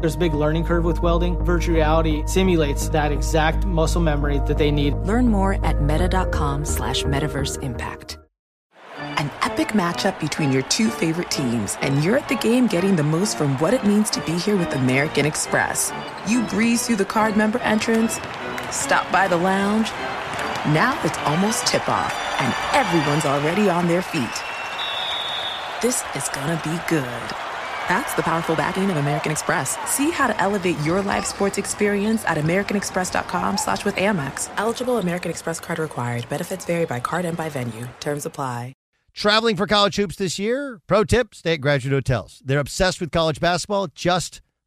There's a big learning curve with welding. Virtual reality simulates that exact muscle memory that they need. Learn more at meta.com slash metaverse impact. An epic matchup between your two favorite teams, and you're at the game getting the most from what it means to be here with American Express. You breeze through the card member entrance, stop by the lounge. Now it's almost tip off, and everyone's already on their feet. This is gonna be good. That's the powerful backing of American Express. See how to elevate your live sports experience at americanexpress.com slash with Amex. Eligible American Express card required. Benefits vary by card and by venue. Terms apply. Traveling for college hoops this year? Pro tip, stay at Graduate Hotels. They're obsessed with college basketball just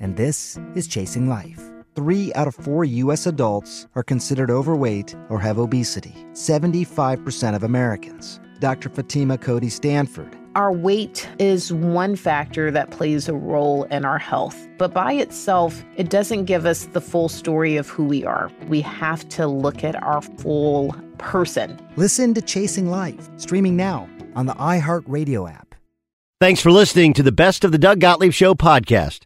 and this is Chasing Life. Three out of four U.S. adults are considered overweight or have obesity, 75% of Americans. Dr. Fatima Cody Stanford. Our weight is one factor that plays a role in our health, but by itself, it doesn't give us the full story of who we are. We have to look at our full person. Listen to Chasing Life, streaming now on the iHeartRadio app. Thanks for listening to the Best of the Doug Gottlieb Show podcast.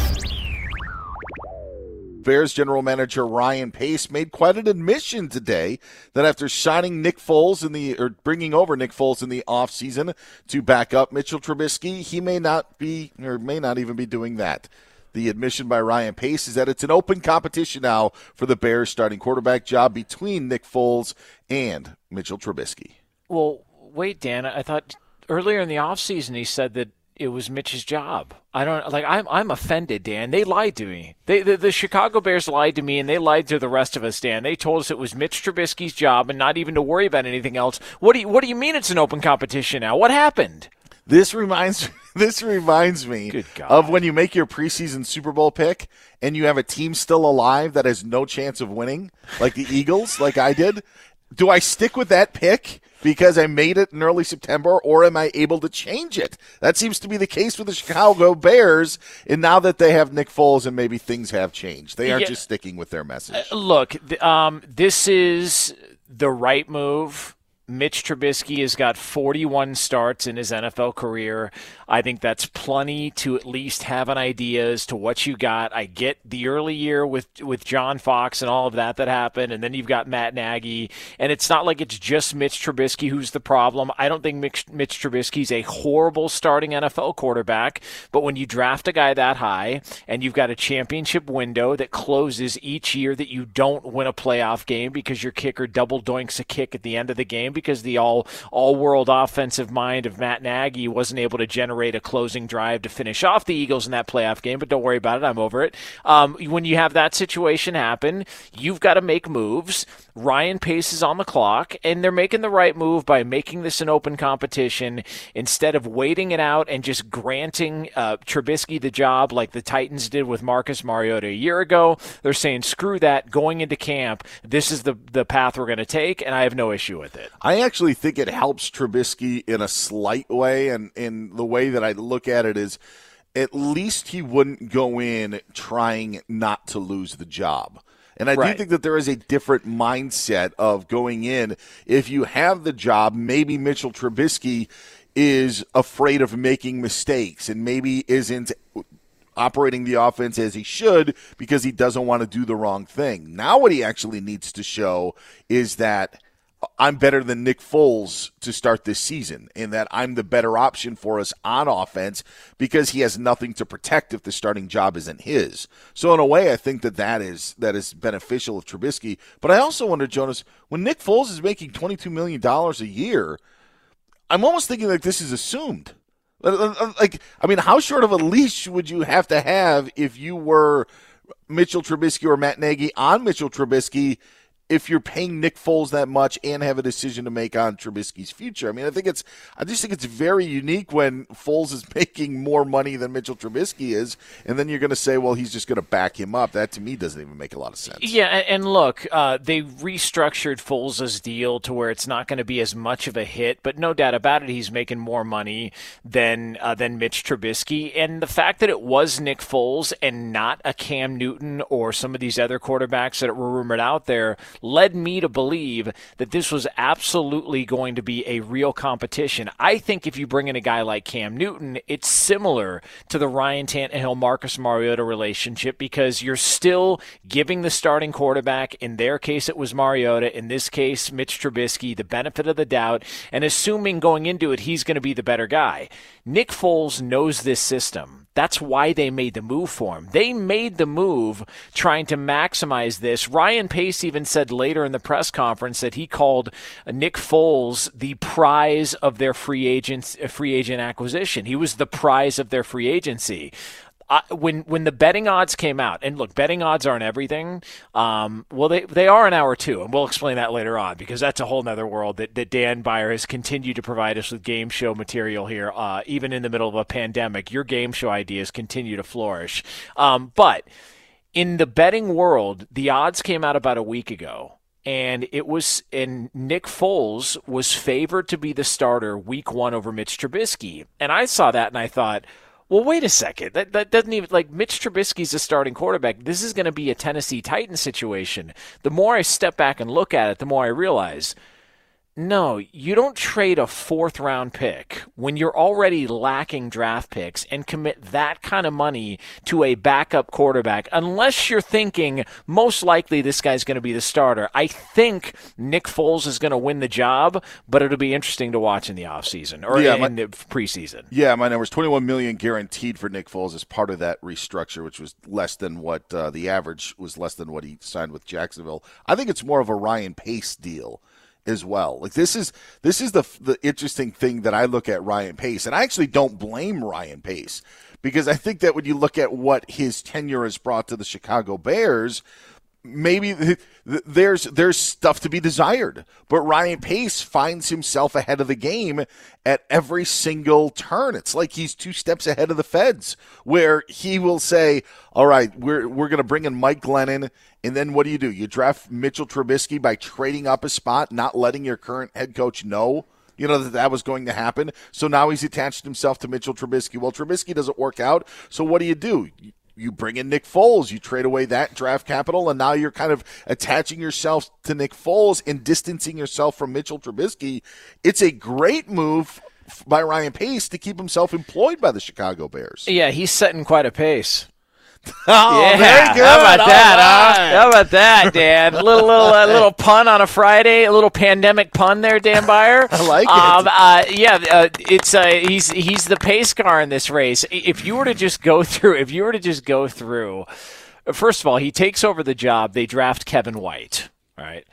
Bears general manager Ryan Pace made quite an admission today that after signing Nick Foles in the or bringing over Nick Foles in the offseason to back up Mitchell Trubisky, he may not be or may not even be doing that. The admission by Ryan Pace is that it's an open competition now for the Bears starting quarterback job between Nick Foles and Mitchell Trubisky. Well, wait, Dan, I thought earlier in the offseason he said that it was Mitch's job. I don't like. I'm I'm offended, Dan. They lied to me. They the, the, Chicago Bears lied to me, and they lied to the rest of us, Dan. They told us it was Mitch Trubisky's job, and not even to worry about anything else. What do you What do you mean it's an open competition now? What happened? This reminds this reminds me of when you make your preseason Super Bowl pick and you have a team still alive that has no chance of winning, like the Eagles, like I did. Do I stick with that pick because I made it in early September, or am I able to change it? That seems to be the case with the Chicago Bears. And now that they have Nick Foles and maybe things have changed, they aren't yeah. just sticking with their message. Uh, look, um, this is the right move Mitch Trubisky has got 41 starts in his NFL career. I think that's plenty to at least have an idea as to what you got. I get the early year with with John Fox and all of that that happened, and then you've got Matt Nagy, and it's not like it's just Mitch Trubisky who's the problem. I don't think Mitch, Mitch Trubisky's a horrible starting NFL quarterback, but when you draft a guy that high and you've got a championship window that closes each year that you don't win a playoff game because your kicker double doinks a kick at the end of the game because the all all world offensive mind of Matt Nagy wasn't able to generate a closing drive to finish off the Eagles in that playoff game. But don't worry about it, I'm over it. Um, when you have that situation happen, you've got to make moves. Ryan Pace is on the clock, and they're making the right move by making this an open competition instead of waiting it out and just granting uh, Trubisky the job like the Titans did with Marcus Mariota a year ago. They're saying, screw that, going into camp, this is the, the path we're going to take, and I have no issue with it. Actually think it helps Trubisky in a slight way, and in the way that I look at it is at least he wouldn't go in trying not to lose the job. And I right. do think that there is a different mindset of going in. If you have the job, maybe Mitchell Trubisky is afraid of making mistakes and maybe isn't operating the offense as he should because he doesn't want to do the wrong thing. Now, what he actually needs to show is that I'm better than Nick Foles to start this season, and that I'm the better option for us on offense because he has nothing to protect if the starting job isn't his. So in a way, I think that that is that is beneficial of Trubisky. But I also wonder, Jonas, when Nick Foles is making 22 million dollars a year, I'm almost thinking like this is assumed. Like, I mean, how short of a leash would you have to have if you were Mitchell Trubisky or Matt Nagy on Mitchell Trubisky? If you're paying Nick Foles that much and have a decision to make on Trubisky's future. I mean, I think it's I just think it's very unique when Foles is making more money than Mitchell Trubisky is, and then you're going to say, well, he's just going to back him up. That to me doesn't even make a lot of sense. Yeah, and look, uh, they restructured Foles' deal to where it's not going to be as much of a hit, but no doubt about it, he's making more money than uh, than Mitch Trubisky, and the fact that it was Nick Foles and not a Cam Newton or some of these other quarterbacks that were rumored out there led me to believe that this was absolutely going to be a real competition. I think if you bring in a guy like Cam Newton, it's similar to the Ryan Tannehill Marcus Mariota relationship because you're still giving the starting quarterback, in their case it was Mariota, in this case Mitch Trubisky, the benefit of the doubt, and assuming going into it he's going to be the better guy. Nick Foles knows this system. That's why they made the move for him. They made the move trying to maximize this. Ryan Pace even said later in the press conference that he called Nick Foles the prize of their free agent uh, free agent acquisition. He was the prize of their free agency. When when the betting odds came out, and look, betting odds aren't everything. Um, well, they they are an hour too, and we'll explain that later on because that's a whole other world that, that Dan Beyer has continued to provide us with game show material here, uh, even in the middle of a pandemic. Your game show ideas continue to flourish, um, but in the betting world, the odds came out about a week ago and it was and Nick Foles was favored to be the starter week 1 over Mitch Trubisky. And I saw that and I thought, well, wait a second. That that doesn't even like Mitch Trubisky's a starting quarterback. This is going to be a Tennessee Titans situation. The more I step back and look at it, the more I realize no, you don't trade a fourth round pick when you're already lacking draft picks and commit that kind of money to a backup quarterback unless you're thinking most likely this guy's going to be the starter. I think Nick Foles is going to win the job, but it'll be interesting to watch in the offseason or yeah, in, my, the preseason. Yeah, my number is 21 million guaranteed for Nick Foles as part of that restructure, which was less than what uh, the average was less than what he signed with Jacksonville. I think it's more of a Ryan Pace deal as well. Like this is this is the the interesting thing that I look at Ryan Pace, and I actually don't blame Ryan Pace because I think that when you look at what his tenure has brought to the Chicago Bears, maybe there's there's stuff to be desired. But Ryan Pace finds himself ahead of the game at every single turn. It's like he's two steps ahead of the feds, where he will say, "All right, we're we're going to bring in Mike Glennon, and then what do you do? You draft Mitchell Trubisky by trading up a spot, not letting your current head coach know." you know, that that was going to happen. So now he's attached himself to Mitchell Trubisky. Well, Trubisky doesn't work out. So what do you do? You bring in Nick Foles, you trade away that draft capital, and now you're kind of attaching yourself to Nick Foles and distancing yourself from Mitchell Trubisky. It's a great move by Ryan Pace to keep himself employed by the Chicago Bears. Yeah, he's setting quite a pace. oh, yeah. very good. How about that? Right. Huh? How about that, Dan? A little little uh, little pun on a Friday, a little pandemic pun there, Dan Beyer. I like it. Um, uh, yeah, uh, it's uh, he's he's the pace car in this race. If you were to just go through, if you were to just go through, first of all, he takes over the job. They draft Kevin White. Right.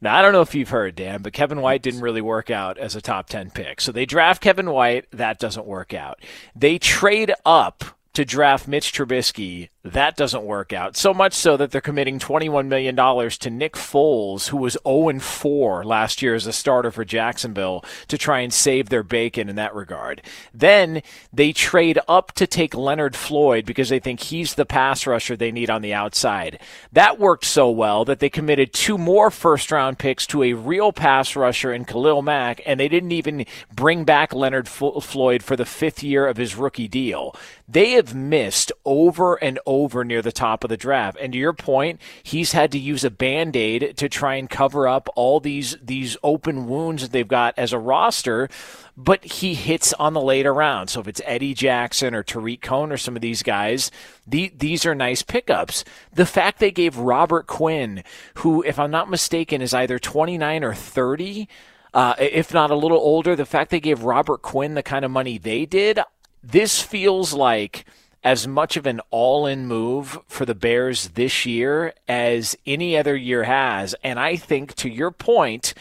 Now, I don't know if you've heard, Dan, but Kevin White didn't really work out as a top 10 pick. So they draft Kevin White. That doesn't work out. They trade up to draft Mitch Trubisky that doesn't work out. So much so that they're committing $21 million to Nick Foles, who was 0 4 last year as a starter for Jacksonville, to try and save their bacon in that regard. Then they trade up to take Leonard Floyd because they think he's the pass rusher they need on the outside. That worked so well that they committed two more first round picks to a real pass rusher in Khalil Mack, and they didn't even bring back Leonard Floyd for the fifth year of his rookie deal. They have missed over and over over near the top of the draft. And to your point, he's had to use a band-aid to try and cover up all these these open wounds that they've got as a roster. But he hits on the later round. So if it's Eddie Jackson or Tarik Cohen or some of these guys, the, these are nice pickups. The fact they gave Robert Quinn, who, if I'm not mistaken, is either 29 or 30, uh, if not a little older, the fact they gave Robert Quinn the kind of money they did, this feels like – as much of an all in move for the Bears this year as any other year has. And I think, to your point,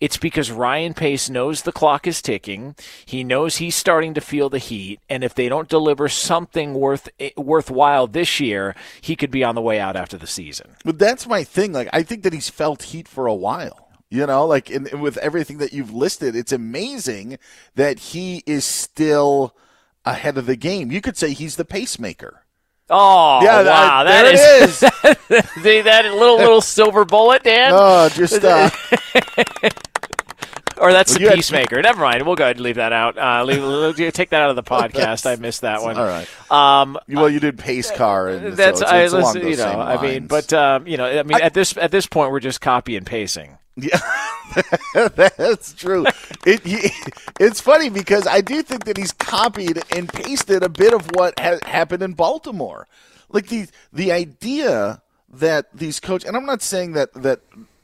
it's because Ryan Pace knows the clock is ticking. He knows he's starting to feel the heat, and if they don't deliver something worth worthwhile this year, he could be on the way out after the season. But that's my thing. Like I think that he's felt heat for a while. You know, like in, with everything that you've listed, it's amazing that he is still ahead of the game. You could say he's the pacemaker. Oh, yeah, wow! That, that is, See that little little silver bullet, Dan. Oh, just uh, or that's well, the peacemaker. Had... Never mind. We'll go ahead and leave that out. Uh, leave, take that out of the podcast. I missed that one. All right. Um, well, you did pace car, and that's so it's, it's I. You know, I mean, but um, you know, I mean, I, at this at this point, we're just copy and pasting. Yeah, that's true. It, it's funny because I do think that he's copied and pasted a bit of what ha- happened in Baltimore. Like the the idea that these coach and I'm not saying that that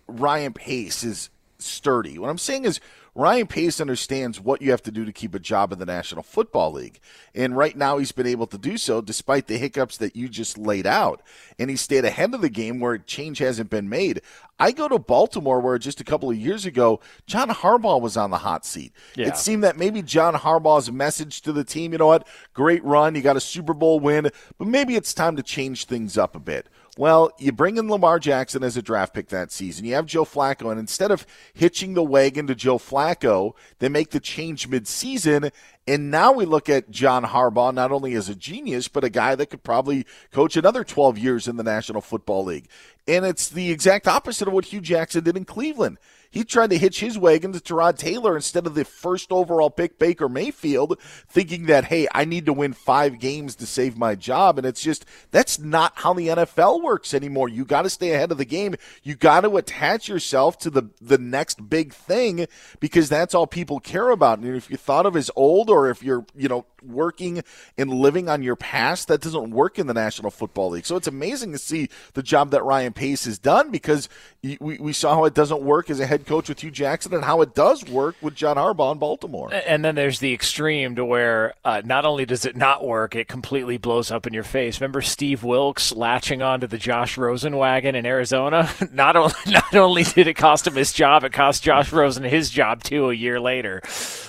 Ryan Pace is sturdy. What I'm saying is Ryan Pace understands what you have to do to keep a job in the National Football League. And right now he's been able to do so despite the hiccups that you just laid out. And he stayed ahead of the game where change hasn't been made. I go to Baltimore where just a couple of years ago, John Harbaugh was on the hot seat. Yeah. It seemed that maybe John Harbaugh's message to the team, you know what, great run, you got a Super Bowl win, but maybe it's time to change things up a bit. Well, you bring in Lamar Jackson as a draft pick that season. You have Joe Flacco, and instead of hitching the wagon to Joe Flacco, they make the change midseason. And now we look at John Harbaugh not only as a genius, but a guy that could probably coach another 12 years in the National Football League. And it's the exact opposite of what Hue Jackson did in Cleveland. He tried to hitch his wagon to Tyrod Taylor instead of the first overall pick, Baker Mayfield, thinking that, hey, I need to win five games to save my job. And it's just, that's not how the NFL works anymore. You got to stay ahead of the game. You got to attach yourself to the, the next big thing because that's all people care about. And if you thought of as old or if you're, you know, working and living on your past, that doesn't work in the National Football League. So it's amazing to see the job that Ryan Pace has done because we, we saw how it doesn't work as a head coach with Hue Jackson and how it does work with John Harbaugh in Baltimore. And then there's the extreme to where uh, not only does it not work, it completely blows up in your face. Remember Steve Wilks latching onto the Josh Rosen wagon in Arizona? not, only, not only did it cost him his job, it cost Josh Rosen his job too a year later.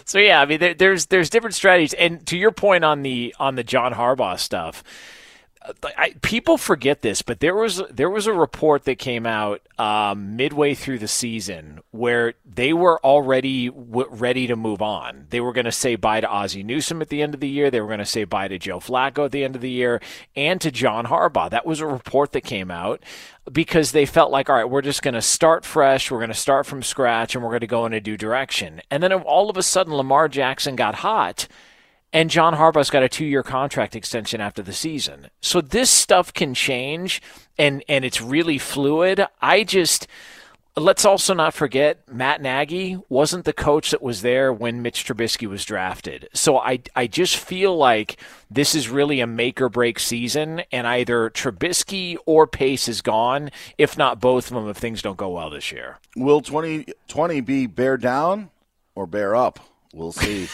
So yeah, I mean, there, there's there's different strategies. And to your point on the on the John Harbaugh stuff, I, people forget this, but there was there was a report that came out um, midway through the season where they were already w- ready to move on. They were going to say bye to Ozzie Newsome at the end of the year. They were going to say bye to Joe Flacco at the end of the year, and to John Harbaugh. That was a report that came out because they felt like, all right, we're just going to start fresh. We're going to start from scratch, and we're going to go in a new direction. And then all of a sudden, Lamar Jackson got hot and John Harbaugh's got a two-year contract extension after the season. So this stuff can change, and and it's really fluid. I just let's also not forget Matt Nagy wasn't the coach that was there when Mitch Trubisky was drafted. So I I just feel like this is really a make or break season, and either Trubisky or Pace is gone, if not both of them, if things don't go well this year. Will 2020 be bear down or bear up? We'll see.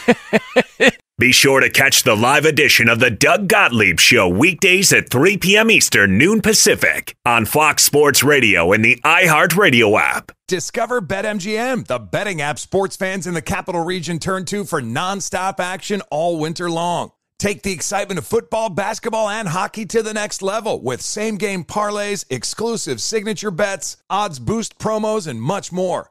Be sure to catch the live edition of the Doug Gottlieb Show weekdays at 3 p.m. Eastern, noon Pacific on Fox Sports Radio and the iHeartRadio app. Discover BetMGM, the betting app sports fans in the capital region turn to for nonstop action all winter long. Take the excitement of football, basketball, and hockey to the next level with same game parlays, exclusive signature bets, odds boost promos, and much more.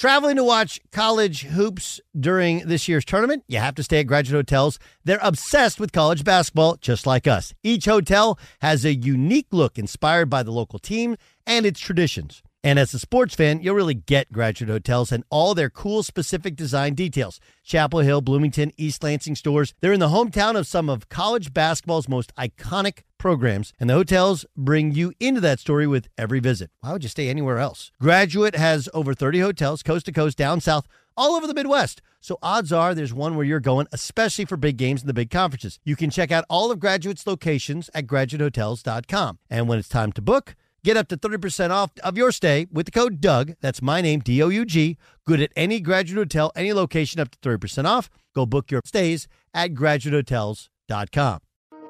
Traveling to watch college hoops during this year's tournament, you have to stay at Graduate Hotels. They're obsessed with college basketball, just like us. Each hotel has a unique look inspired by the local team and its traditions. And as a sports fan, you'll really get Graduate Hotels and all their cool specific design details. Chapel Hill, Bloomington, East Lansing stores. They're in the hometown of some of college basketball's most iconic programs, and the hotels bring you into that story with every visit. Why would you stay anywhere else? Graduate has over 30 hotels, coast to coast, down south, all over the Midwest. So odds are there's one where you're going, especially for big games and the big conferences. You can check out all of Graduate's locations at graduatehotels.com. And when it's time to book, Get up to 30% off of your stay with the code Doug. That's my name, D O U G. Good at any graduate hotel, any location, up to 30% off. Go book your stays at graduatehotels.com.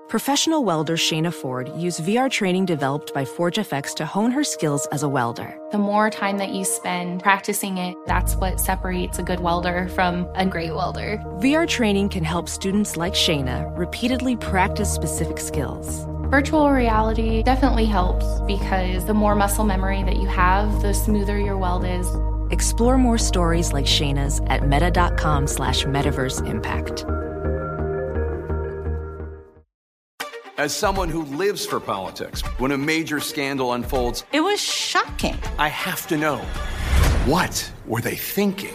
Professional welder Shayna Ford used VR training developed by ForgeFX to hone her skills as a welder. The more time that you spend practicing it, that's what separates a good welder from a great welder. VR training can help students like Shayna repeatedly practice specific skills. Virtual reality definitely helps because the more muscle memory that you have, the smoother your weld is. Explore more stories like Shayna's at meta.com slash metaverse impact. As someone who lives for politics, when a major scandal unfolds, it was shocking. I have to know what were they thinking?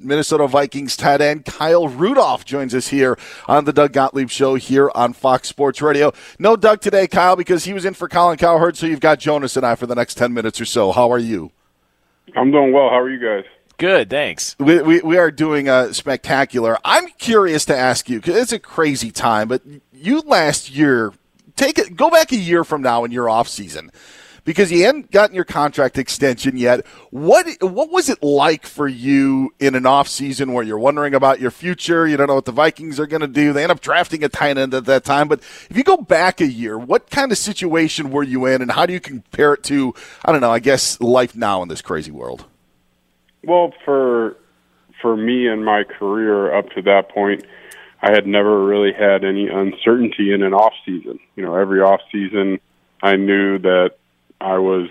Minnesota Vikings tight end Kyle Rudolph joins us here on the Doug Gottlieb Show here on Fox Sports Radio. No Doug today, Kyle, because he was in for Colin Cowherd, so you've got Jonas and I for the next 10 minutes or so. How are you? I'm doing well. How are you guys? Good, thanks. We, we, we are doing a spectacular. I'm curious to ask you, because it's a crazy time, but you last year, take it, go back a year from now in your off season because you hadn't gotten your contract extension yet. What what was it like for you in an off season where you're wondering about your future? You don't know what the Vikings are going to do. They end up drafting a tight end at that time. But if you go back a year, what kind of situation were you in, and how do you compare it to I don't know? I guess life now in this crazy world. Well, for for me and my career up to that point. I had never really had any uncertainty in an off season. You know, every off season I knew that I was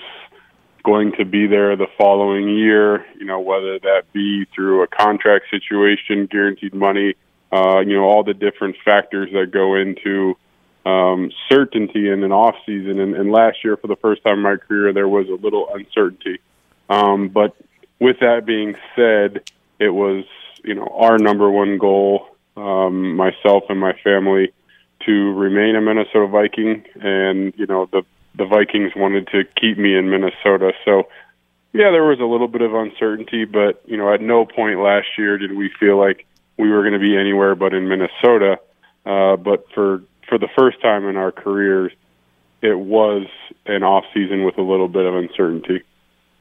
going to be there the following year, you know, whether that be through a contract situation, guaranteed money, uh, you know, all the different factors that go into um, certainty in an off season. And, and last year, for the first time in my career, there was a little uncertainty. Um, but with that being said, it was, you know, our number one goal, um, myself and my family, to remain a Minnesota Viking. And, you know, the the Vikings wanted to keep me in Minnesota. So yeah, there was a little bit of uncertainty, but you know, at no point last year did we feel like we were going to be anywhere but in Minnesota. Uh, but for for the first time in our careers, it was an off season with a little bit of uncertainty.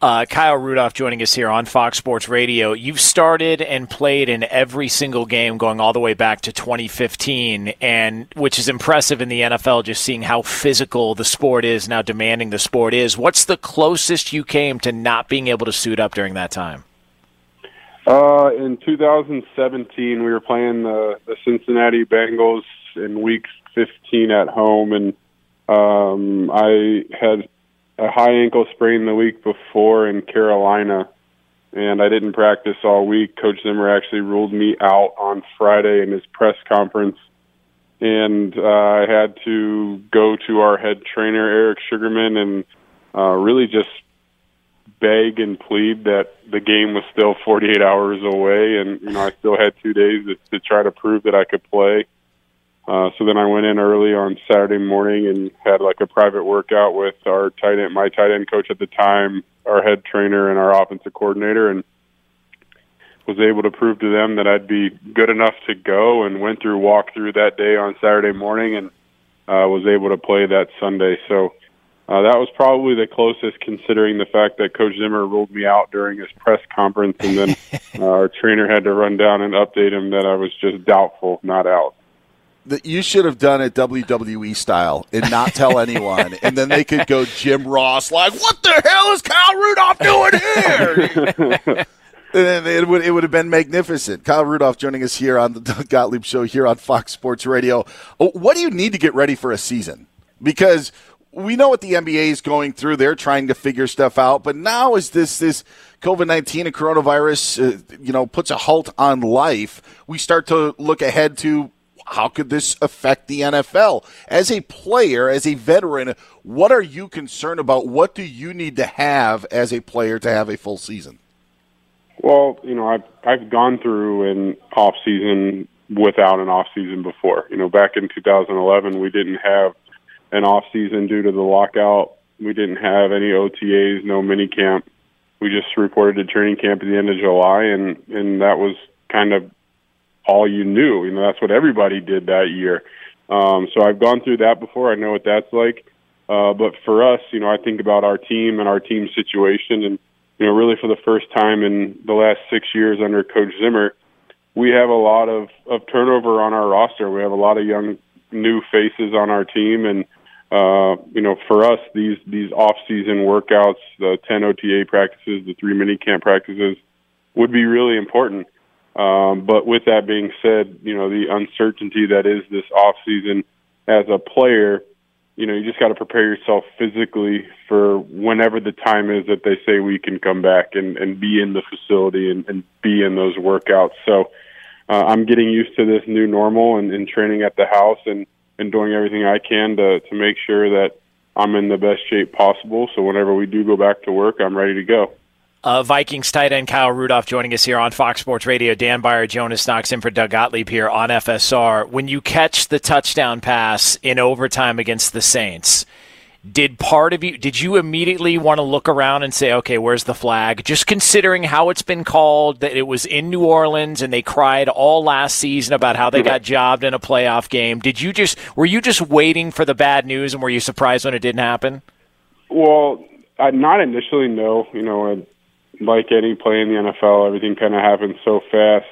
Uh, Kyle Rudolph joining us here on Fox Sports Radio. You've started and played in every single game going all the way back to 2015, and which is impressive in the NFL. Just seeing how physical the sport is now, demanding the sport is. What's the closest you came to not being able to suit up during that time? Uh, in 2017, we were playing the, the Cincinnati Bengals in Week 15 at home, and um, I had a high ankle sprain the week before in Carolina, and I didn't practice all week. Coach Zimmer actually ruled me out on Friday in his press conference, and uh, I had to go to our head trainer Eric Sugarman and uh, really just beg and plead that the game was still 48 hours away, and you know I still had two days to, to try to prove that I could play. Uh, so then I went in early on Saturday morning and had like a private workout with our tight end, my tight end coach at the time, our head trainer, and our offensive coordinator, and was able to prove to them that I'd be good enough to go. And went through walkthrough that day on Saturday morning, and uh, was able to play that Sunday. So uh, that was probably the closest, considering the fact that Coach Zimmer ruled me out during his press conference, and then uh, our trainer had to run down and update him that I was just doubtful, not out that you should have done it WWE style and not tell anyone, and then they could go Jim Ross like, "What the hell is Kyle Rudolph doing here?" and it would it would have been magnificent. Kyle Rudolph joining us here on the Doug Gottlieb Show here on Fox Sports Radio. Oh, what do you need to get ready for a season? Because we know what the NBA is going through; they're trying to figure stuff out. But now is this this COVID nineteen and coronavirus, uh, you know, puts a halt on life? We start to look ahead to how could this affect the NFL? As a player, as a veteran, what are you concerned about? What do you need to have as a player to have a full season? Well, you know, I've I've gone through an off season without an off season before. You know, back in 2011, we didn't have an off season due to the lockout. We didn't have any OTAs, no mini camp. We just reported to training camp at the end of July, and and that was kind of all you knew. You know, that's what everybody did that year. Um, so I've gone through that before. I know what that's like. Uh, but for us, you know, I think about our team and our team situation, and you know, really for the first time in the last six years under Coach Zimmer, we have a lot of of turnover on our roster. We have a lot of young new faces on our team, and uh, you know, for us, these these off season workouts, the ten OTA practices, the three mini camp practices, would be really important. Um, but with that being said, you know, the uncertainty that is this off season as a player, you know, you just got to prepare yourself physically for whenever the time is that they say we can come back and, and be in the facility and, and be in those workouts. So uh, I'm getting used to this new normal and, and training at the house and, and doing everything I can to, to make sure that I'm in the best shape possible. So whenever we do go back to work, I'm ready to go. Uh, Vikings tight end Kyle Rudolph joining us here on Fox Sports Radio. Dan Beyer, Jonas Knox in for Doug Gottlieb here on FSR. When you catch the touchdown pass in overtime against the Saints, did part of you did you immediately want to look around and say, okay, where's the flag? Just considering how it's been called, that it was in New Orleans and they cried all last season about how they got jobbed in a playoff game. Did you just were you just waiting for the bad news and were you surprised when it didn't happen? Well, I, not initially, no. You know, like any play in the NFL, everything kind of happens so fast.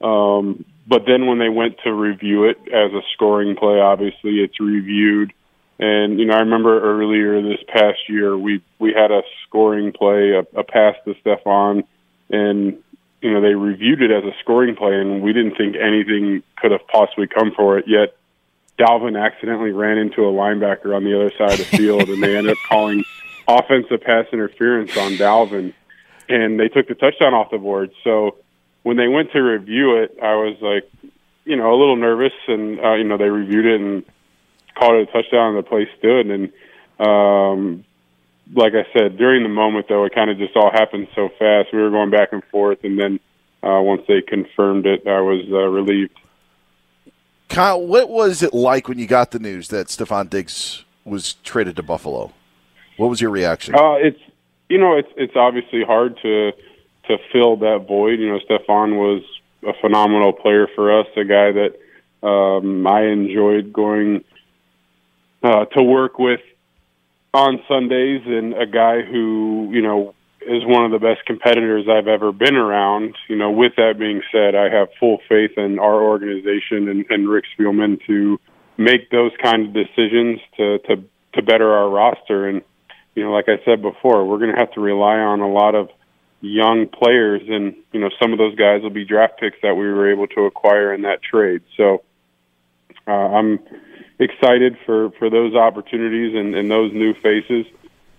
Um, but then when they went to review it as a scoring play, obviously it's reviewed. And you know, I remember earlier this past year, we we had a scoring play, a, a pass to Stefon, and you know they reviewed it as a scoring play, and we didn't think anything could have possibly come for it. Yet Dalvin accidentally ran into a linebacker on the other side of the field, and they ended up calling offensive pass interference on Dalvin and they took the touchdown off the board. So when they went to review it, I was like, you know, a little nervous, and uh, you know, they reviewed it and called it a touchdown, and the play stood. And um, like I said, during the moment, though, it kind of just all happened so fast. We were going back and forth, and then uh, once they confirmed it, I was uh, relieved. Kyle, what was it like when you got the news that Stefon Diggs was traded to Buffalo? What was your reaction? Uh, it's you know, it's it's obviously hard to to fill that void. You know, Stefon was a phenomenal player for us, a guy that um, I enjoyed going uh, to work with on Sundays, and a guy who you know is one of the best competitors I've ever been around. You know, with that being said, I have full faith in our organization and, and Rick Spielman to make those kind of decisions to to to better our roster. And you know, like I said before, we're going to have to rely on a lot of young players, and you know, some of those guys will be draft picks that we were able to acquire in that trade. So uh, I'm excited for for those opportunities and, and those new faces.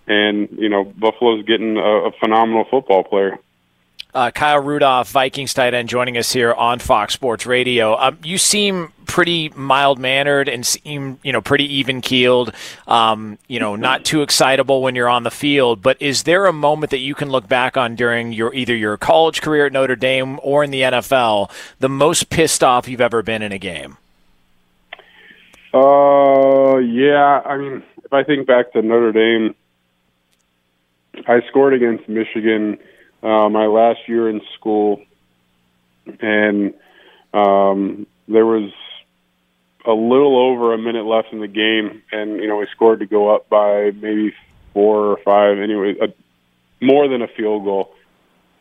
And you know, Buffalo's getting a, a phenomenal football player. Uh, Kyle Rudolph, Vikings tight end, joining us here on Fox Sports Radio. Um, you seem pretty mild mannered and seem, you know, pretty even keeled. Um, you know, not too excitable when you're on the field. But is there a moment that you can look back on during your either your college career at Notre Dame or in the NFL, the most pissed off you've ever been in a game? Uh, yeah. I mean, if I think back to Notre Dame, I scored against Michigan uh, my last year in school, and um, there was a little over a minute left in the game, and you know we scored to go up by maybe four or five. Anyway, a, more than a field goal.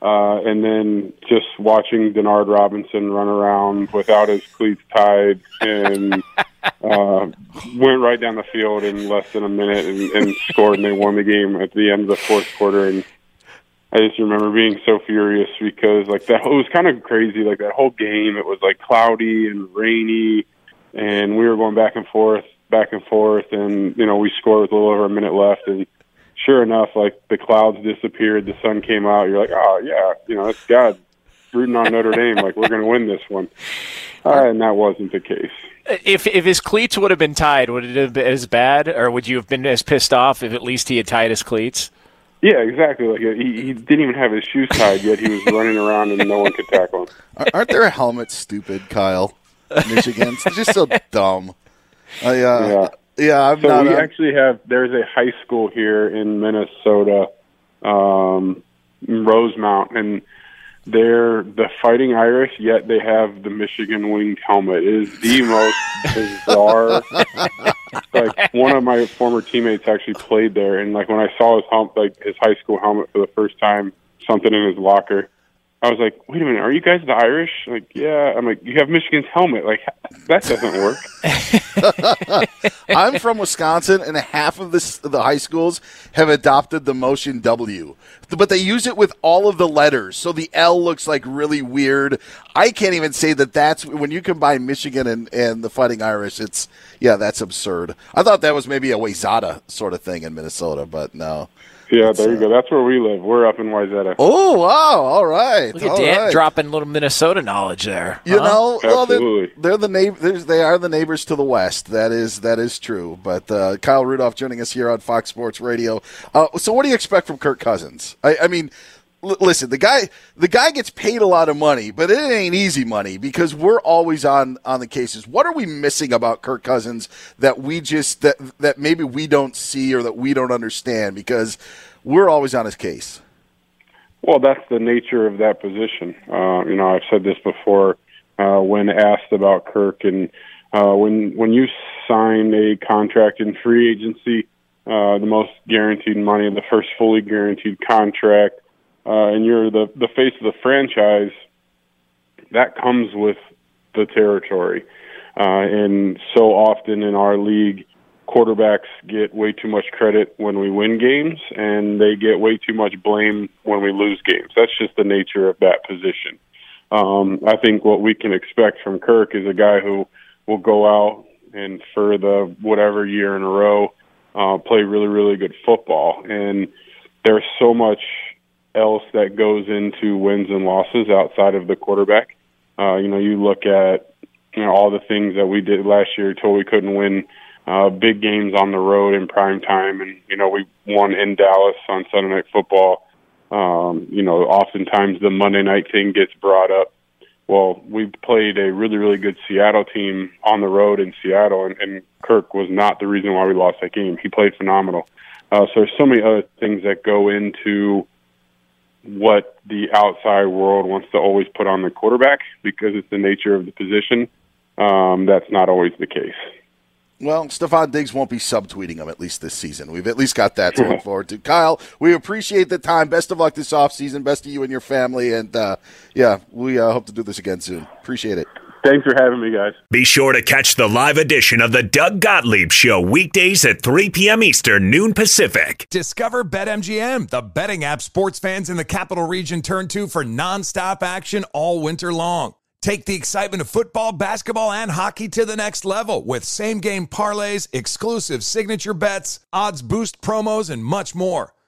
Uh, and then just watching Denard Robinson run around without his cleats tied and uh, went right down the field in less than a minute and, and scored, and they won the game at the end of the fourth quarter. And I just remember being so furious because like that it was kind of crazy. Like that whole game, it was like cloudy and rainy, and we were going back and forth, back and forth, and you know we scored with a little over a minute left, and sure enough, like the clouds disappeared, the sun came out. You're like, oh yeah, you know it's God rooting on Notre Dame. Like we're going to win this one, uh, and that wasn't the case. If if his cleats would have been tied, would it have been as bad, or would you have been as pissed off if at least he had tied his cleats? Yeah, exactly. Like he, he didn't even have his shoes tied yet. He was running around and no one could tackle him. Aren't their helmets stupid, Kyle? Michigan's They're just so dumb. I, uh, yeah, yeah. I'm so not. we I'm- actually have. There's a high school here in Minnesota, um, Rosemount, and they're the Fighting Irish. Yet they have the Michigan winged helmet. It is the most bizarre. Like one of my former teammates actually played there, and like when I saw his helmet, like his high school helmet for the first time, something in his locker. I was like, "Wait a minute, are you guys the Irish?" Like, yeah. I'm like, "You have Michigan's helmet. Like, that doesn't work." I'm from Wisconsin, and half of this, the high schools have adopted the motion W, but they use it with all of the letters, so the L looks like really weird. I can't even say that that's when you combine Michigan and, and the Fighting Irish. It's yeah, that's absurd. I thought that was maybe a Wayzata sort of thing in Minnesota, but no. Yeah, there you go. That's where we live. We're up in Wayzata. Oh wow! All right, Look at all Dan right. dropping a little Minnesota knowledge there. You huh? know, well, they're, Absolutely. they're the neighbors. They are the neighbors to the west. That is that is true. But uh, Kyle Rudolph joining us here on Fox Sports Radio. Uh, so, what do you expect from Kirk Cousins? I, I mean, l- listen, the guy the guy gets paid a lot of money, but it ain't easy money because we're always on on the cases. What are we missing about Kirk Cousins that we just that that maybe we don't see or that we don't understand because we're always on his case. Well, that's the nature of that position. Uh, you know, I've said this before uh, when asked about Kirk, and uh, when when you sign a contract in free agency, uh, the most guaranteed money, the first fully guaranteed contract, uh, and you're the the face of the franchise, that comes with the territory. Uh, and so often in our league, quarterbacks get way too much credit when we win games, and they get way too much blame when we lose games. That's just the nature of that position. Um, I think what we can expect from Kirk is a guy who will go out and for the whatever year in a row uh, play really, really good football. And there's so much else that goes into wins and losses outside of the quarterback. Uh, you know, you look at you know all the things that we did last year until we couldn't win uh, big games on the road in prime time, and you know we won in Dallas on Sunday Night Football. Um, you know, oftentimes the Monday night thing gets brought up. Well, we played a really, really good Seattle team on the road in Seattle, and, and Kirk was not the reason why we lost that game. He played phenomenal. Uh, so there's so many other things that go into what the outside world wants to always put on the quarterback because it's the nature of the position. Um, that's not always the case. Well, Stefon Diggs won't be subtweeting him at least this season. We've at least got that to look forward to. Kyle, we appreciate the time. Best of luck this offseason. Best to you and your family. And uh, yeah, we uh, hope to do this again soon. Appreciate it. Thanks for having me, guys. Be sure to catch the live edition of the Doug Gottlieb Show weekdays at 3 p.m. Eastern, noon Pacific. Discover BetMGM, the betting app sports fans in the capital region turn to for nonstop action all winter long. Take the excitement of football, basketball, and hockey to the next level with same game parlays, exclusive signature bets, odds boost promos, and much more.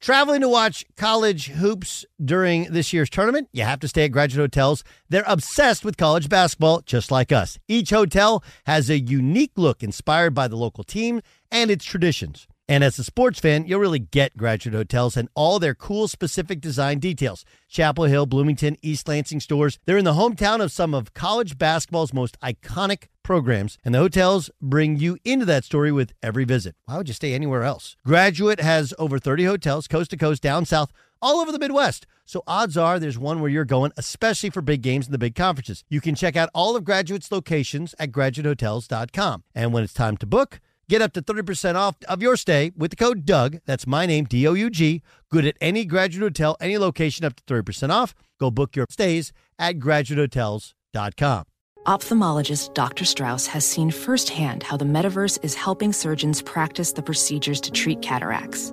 Traveling to watch college hoops during this year's tournament, you have to stay at Graduate Hotels. They're obsessed with college basketball, just like us. Each hotel has a unique look inspired by the local team and its traditions. And as a sports fan, you'll really get Graduate Hotels and all their cool, specific design details. Chapel Hill, Bloomington, East Lansing Storrs. They're in the hometown of some of college basketball's most iconic programs, and the hotels bring you into that story with every visit. Why would you stay anywhere else? Graduate has over 30 hotels, coast to coast, down south, all over the Midwest. So odds are there's one where you're going, especially for big games and the big conferences. You can check out all of Graduate's locations at graduatehotels.com. And when it's time to book, Get up to 30% off of your stay with the code Doug. That's my name, D O U G. Good at any graduate hotel, any location, up to 30% off. Go book your stays at graduatehotels.com. Ophthalmologist Dr. Strauss has seen firsthand how the metaverse is helping surgeons practice the procedures to treat cataracts.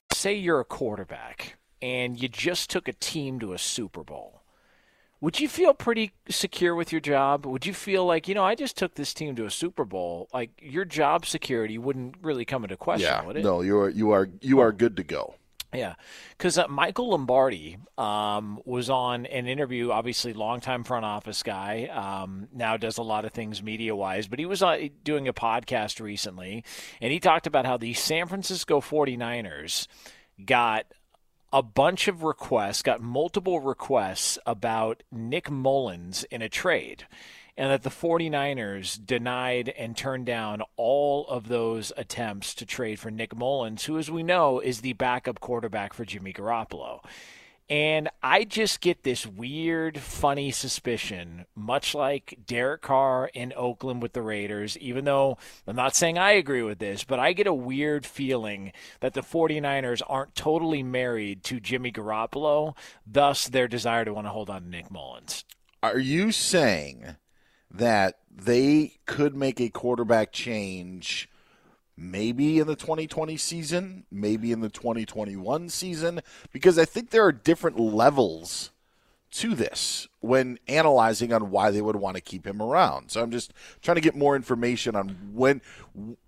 Say you're a quarterback and you just took a team to a Super Bowl. Would you feel pretty secure with your job? Would you feel like, you know, I just took this team to a Super Bowl? Like your job security wouldn't really come into question, Yeah, would it? no, you are you are you are good to go. Yeah, because uh, Michael Lombardi um, was on an interview. Obviously, longtime front office guy. Um, now does a lot of things media wise, but he was uh, doing a podcast recently, and he talked about how the San Francisco 49ers got a bunch of requests, got multiple requests about Nick Mullens in a trade. And that the 49ers denied and turned down all of those attempts to trade for Nick Mullens, who, as we know, is the backup quarterback for Jimmy Garoppolo. And I just get this weird, funny suspicion, much like Derek Carr in Oakland with the Raiders, even though I'm not saying I agree with this, but I get a weird feeling that the 49ers aren't totally married to Jimmy Garoppolo, thus their desire to want to hold on to Nick Mullens. Are you saying that they could make a quarterback change maybe in the 2020 season, maybe in the 2021 season, because I think there are different levels to this when analyzing on why they would want to keep him around. So I'm just trying to get more information on when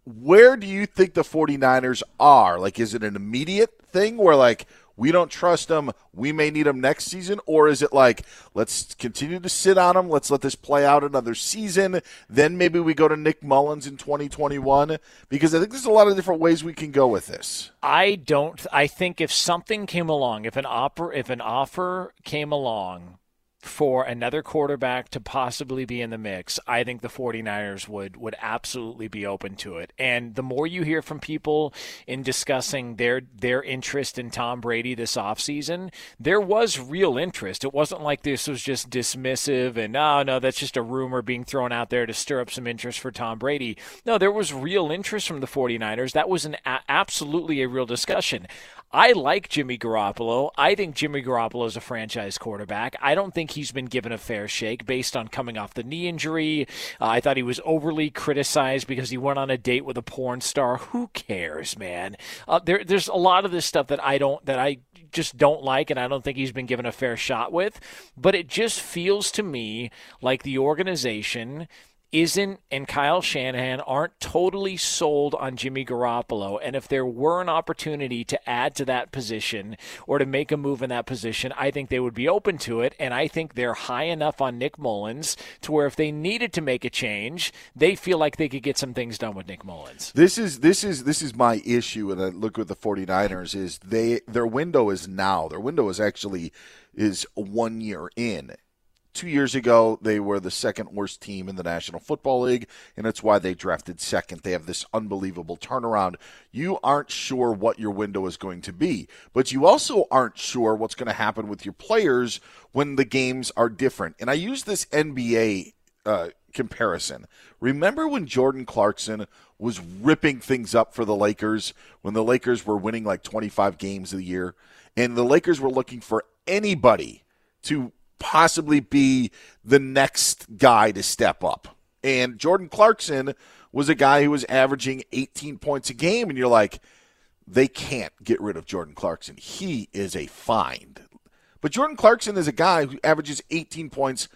where do you think the 49ers are? Like is it an immediate thing where like we don't trust him. We may need him next season, or is it like let's continue to sit on him? Let's let this play out another season. Then maybe we go to Nick Mullens in 2021 because I think there's a lot of different ways we can go with this. I don't. I think if something came along, if an offer, if an offer came along for another quarterback to possibly be in the mix, I think the 49ers would would absolutely be open to it. And the more you hear from people in discussing their their interest in Tom Brady this offseason, there was real interest. It wasn't like this was just dismissive and oh no, that's just a rumor being thrown out there to stir up some interest for Tom Brady. No, there was real interest from the 49ers. That was an a- absolutely a real discussion. I like Jimmy Garoppolo. I think Jimmy Garoppolo is a franchise quarterback. I don't think he's been given a fair shake based on coming off the knee injury. Uh, I thought he was overly criticized because he went on a date with a porn star. Who cares, man? Uh, there, there's a lot of this stuff that I don't that I just don't like, and I don't think he's been given a fair shot with. But it just feels to me like the organization isn't and Kyle Shanahan aren't totally sold on Jimmy Garoppolo. And if there were an opportunity to add to that position or to make a move in that position, I think they would be open to it. And I think they're high enough on Nick Mullens to where if they needed to make a change, they feel like they could get some things done with Nick Mullens. This is this is this is my issue and I uh, look with the 49ers is they their window is now. Their window is actually is one year in Two years ago, they were the second worst team in the National Football League, and it's why they drafted second. They have this unbelievable turnaround. You aren't sure what your window is going to be, but you also aren't sure what's going to happen with your players when the games are different. And I use this NBA uh, comparison. Remember when Jordan Clarkson was ripping things up for the Lakers when the Lakers were winning like 25 games a year, and the Lakers were looking for anybody to possibly be the next guy to step up. And Jordan Clarkson was a guy who was averaging 18 points a game, and you're like, they can't get rid of Jordan Clarkson. He is a find. But Jordan Clarkson is a guy who averages 18 points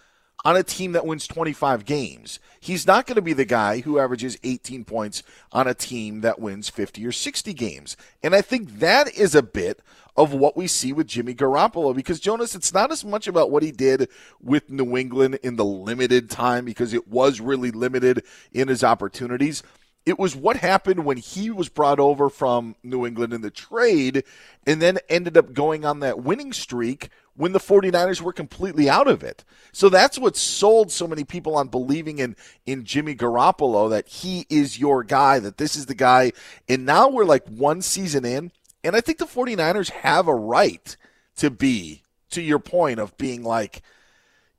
on a team that wins 25 games. He's not going to be the guy who averages 18 points on a team that wins 50 or 60 games. And I think that is a bit of what we see with Jimmy Garoppolo because Jonas, it's not as much about what he did with New England in the limited time because it was really limited in his opportunities. It was what happened when he was brought over from New England in the trade and then ended up going on that winning streak when the 49ers were completely out of it. So that's what sold so many people on believing in in Jimmy Garoppolo that he is your guy, that this is the guy. And now we're like one season in and I think the 49ers have a right to be, to your point of being like,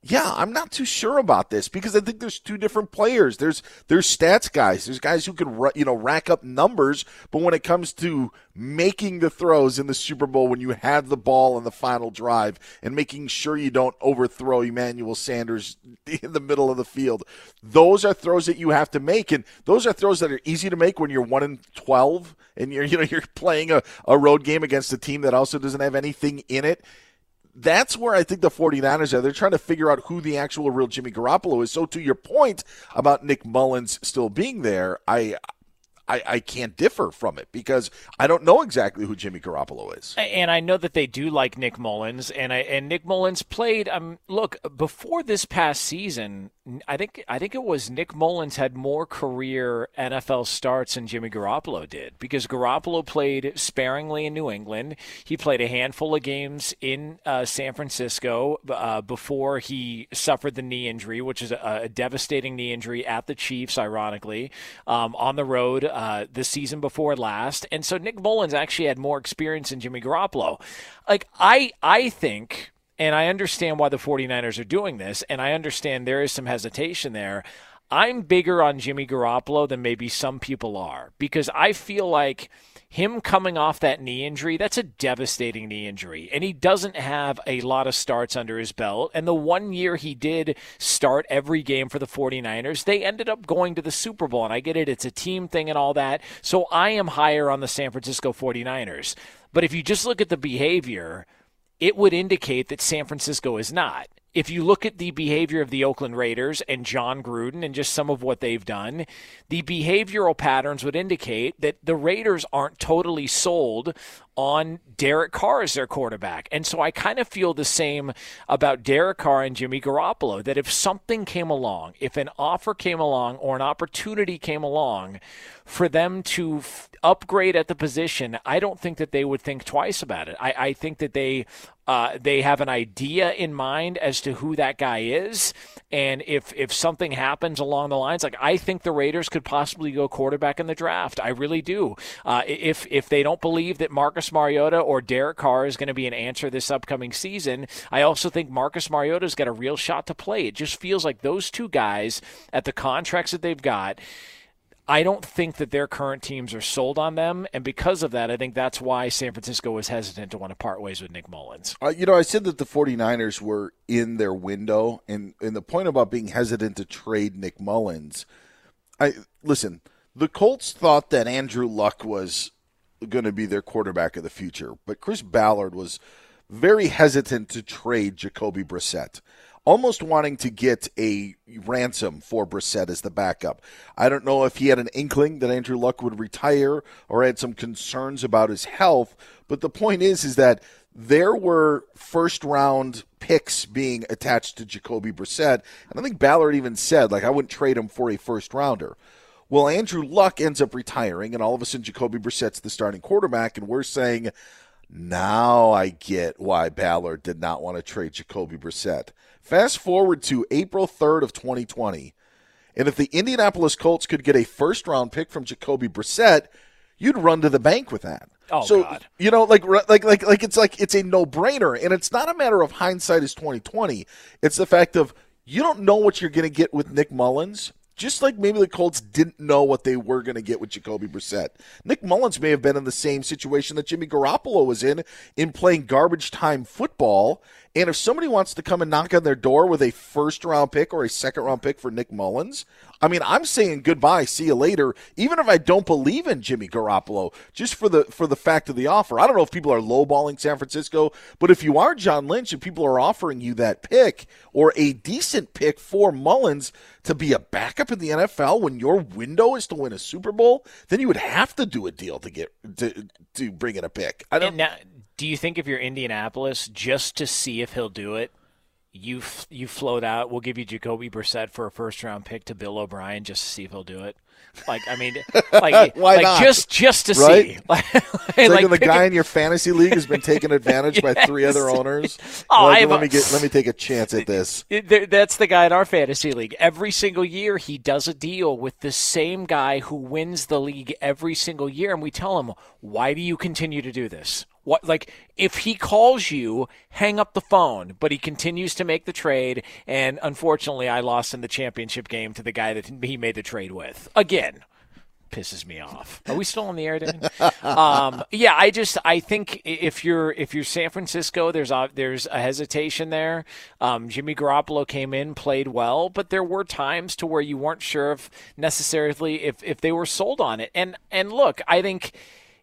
yeah, I'm not too sure about this because I think there's two different players. There's there's stats guys. There's guys who can you know rack up numbers, but when it comes to making the throws in the Super Bowl when you have the ball in the final drive and making sure you don't overthrow Emmanuel Sanders in the middle of the field, those are throws that you have to make, and those are throws that are easy to make when you're one in twelve and you're you know you're playing a, a road game against a team that also doesn't have anything in it that's where I think the 49ers are. They're trying to figure out who the actual real Jimmy Garoppolo is. So to your point about Nick Mullens still being there, I I, I can't differ from it because I don't know exactly who Jimmy Garoppolo is. And I know that they do like Nick Mullens, and I and Nick Mullens played. Um, look before this past season, I think I think it was Nick Mullens had more career NFL starts than Jimmy Garoppolo did because Garoppolo played sparingly in New England. He played a handful of games in uh, San Francisco uh, before he suffered the knee injury, which is a, a devastating knee injury at the Chiefs, ironically, um, on the road uh, the season before last. And so Nick Mullens actually had more experience than Jimmy Garoppolo. Like, I, I think, and I understand why the 49ers are doing this, and I understand there is some hesitation there. I'm bigger on Jimmy Garoppolo than maybe some people are because I feel like him coming off that knee injury, that's a devastating knee injury. And he doesn't have a lot of starts under his belt. And the one year he did start every game for the 49ers, they ended up going to the Super Bowl. And I get it, it's a team thing and all that. So I am higher on the San Francisco 49ers. But if you just look at the behavior, it would indicate that San Francisco is not. If you look at the behavior of the Oakland Raiders and Jon Gruden and just some of what they've done, the behavioral patterns would indicate that the Raiders aren't totally sold on Derek Carr as their quarterback. And so I kind of feel the same about Derek Carr and Jimmy Garoppolo that if something came along, if an offer came along or an opportunity came along for them to f- upgrade at the position, I don't think that they would think twice about it. I, I think that they uh, they have an idea in mind as to who that guy is, and if if something happens along the lines, like I think the Raiders could possibly go quarterback in the draft. I really do. Uh, if if they don't believe that Marcus Mariota or Derek Carr is going to be an answer this upcoming season, I also think Marcus Mariota's got a real shot to play. It just feels like those two guys at the contracts that they've got I don't think that their current teams are sold on them, and because of that, I think that's why San Francisco was hesitant to want to part ways with Nick Mullens. Uh, you know, I said that the 49ers were in their window, and, and the point about being hesitant to trade Nick Mullens, I listen, the Colts thought that Andrew Luck was going to be their quarterback of the future, but Chris Ballard was very hesitant to trade Jacoby Brissett almost wanting to get a ransom for Brissett as the backup. I don't know if he had an inkling that Andrew Luck would retire or had some concerns about his health, but the point is is that there were first round picks being attached to Jacoby Brissett, and I think Ballard even said like I wouldn't trade him for a first rounder. Well, Andrew Luck ends up retiring, and all of a sudden Jacoby Brissett's the starting quarterback, and we're saying now I get why Ballard did not want to trade Jacoby Brissett. Fast forward to April 3rd of 2020, and if the Indianapolis Colts could get a first round pick from Jacoby Brissett, you'd run to the bank with that. Oh so, God! You know, like like like like it's like it's a no brainer, and it's not a matter of hindsight is twenty twenty. It's the fact of you don't know what you're going to get with Nick Mullens just like maybe the Colts didn't know what they were going to get with Jacoby Brissett. Nick Mullens may have been in the same situation that Jimmy Garoppolo was in in playing garbage time football. And if somebody wants to come and knock on their door with a first round pick or a second round pick for Nick Mullens, I mean, I'm saying goodbye, see you later. Even if I don't believe in Jimmy Garoppolo, just for the for the fact of the offer. I don't know if people are lowballing San Francisco, but if you are John Lynch and people are offering you that pick or a decent pick for Mullens to be a backup in the NFL when your window is to win a Super Bowl, then you would have to do a deal to get to to bring in a pick. I don't. Now, do you think if you're Indianapolis, just to see if he'll do it, you you float out. We'll give you Jacoby Brissett for a first round pick to Bill O'Brien just to see if he'll do it. Like I mean, like, Why like not? just just to Right? see. Like, It's like, the guy a- in your fantasy league has been taken advantage by three other owners. Oh, Like, let a- me get let me take a chance at this. That's the guy in our fantasy league. Every single year, he does a deal with the same guy who wins the league every single year, and we tell him, "Why do you continue to do this? What like if he calls you, hang up the phone." But he continues to make the trade, and unfortunately, I lost in the championship game to the guy that he made the trade with again pisses me off. Are we still on the air, Dan? um, yeah, I just I think if you're if you're San Francisco, there's a there's a hesitation there. Um, Jimmy Garoppolo came in, played well, but there were times to where you weren't sure if necessarily if if they were sold on it. And and look, I think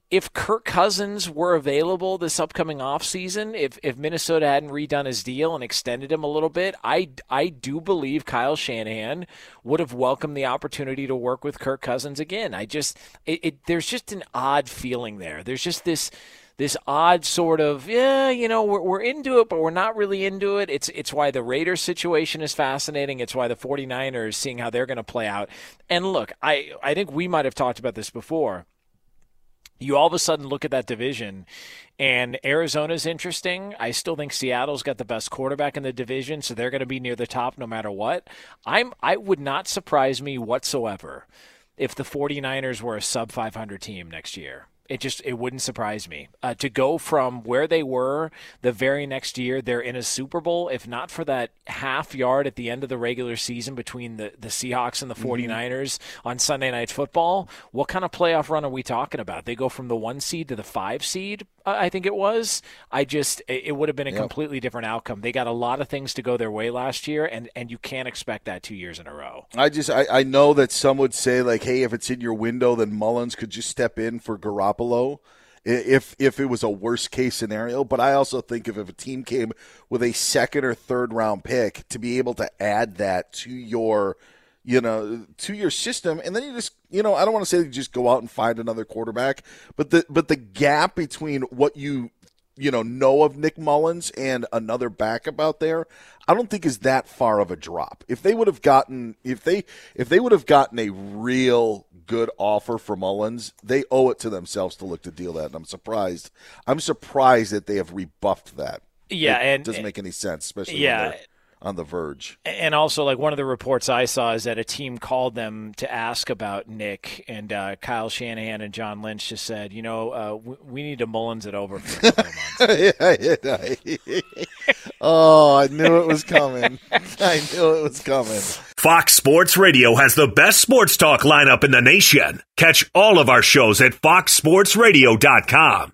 if Kirk Cousins were available this upcoming offseason, if if Minnesota hadn't redone his deal and extended him a little bit, I I do believe Kyle Shanahan would have welcomed the opportunity to work with Kirk Cousins again. I just it, it there's just an odd feeling there. There's just this this odd sort of yeah, you know, we're, we're into it, but we're not really into it. It's it's why the Raiders situation is fascinating. It's why the 49ers seeing how they're going to play out. And look, I I think we might have talked about this before you all of a sudden look at that division and Arizona's interesting. I still think Seattle's got the best quarterback in the division, so they're going to be near the top no matter what. I'm I would not surprise me whatsoever if the 49ers were a sub 500 team next year. It just it wouldn't surprise me uh, to go from where they were the very next year. They're in a Super Bowl. If not for that half yard at the end of the regular season between the the Seahawks and the 49ers mm-hmm. on Sunday Night Football, what kind of playoff run are we talking about? They go from the one seed to the five seed. I think it was. I just it would have been a yep. completely different outcome. They got a lot of things to go their way last year, and and you can't expect that two years in a row. I just I, I know that some would say like, hey, if it's in your window, then Mullens could just step in for Garoppolo if if it was a worst case scenario. But I also think if, if a team came with a second or third round pick to be able to add that to your you know, to your system, and then you just, you know, I don't want to say you just go out and find another quarterback, but the but the gap between what you you know know of Nick Mullens and another backup out there, I don't think is that far of a drop. If they would have gotten if they if they would have gotten a real good offer for Mullens, they owe it to themselves to look to deal that. And I'm surprised. I'm surprised that they have rebuffed that. Yeah, and it and doesn't make any sense, especially yeah on the verge. And also, like one of the reports I saw is that a team called them to ask about Nick, and uh, Kyle Shanahan and John Lynch just said, you know, uh, we need to Mullins it over for a couple of months. yeah, oh, I knew it was coming. I knew it was coming. Fox Sports Radio has the best sports talk lineup in the nation. Catch all of our shows at foxsportsradio.com.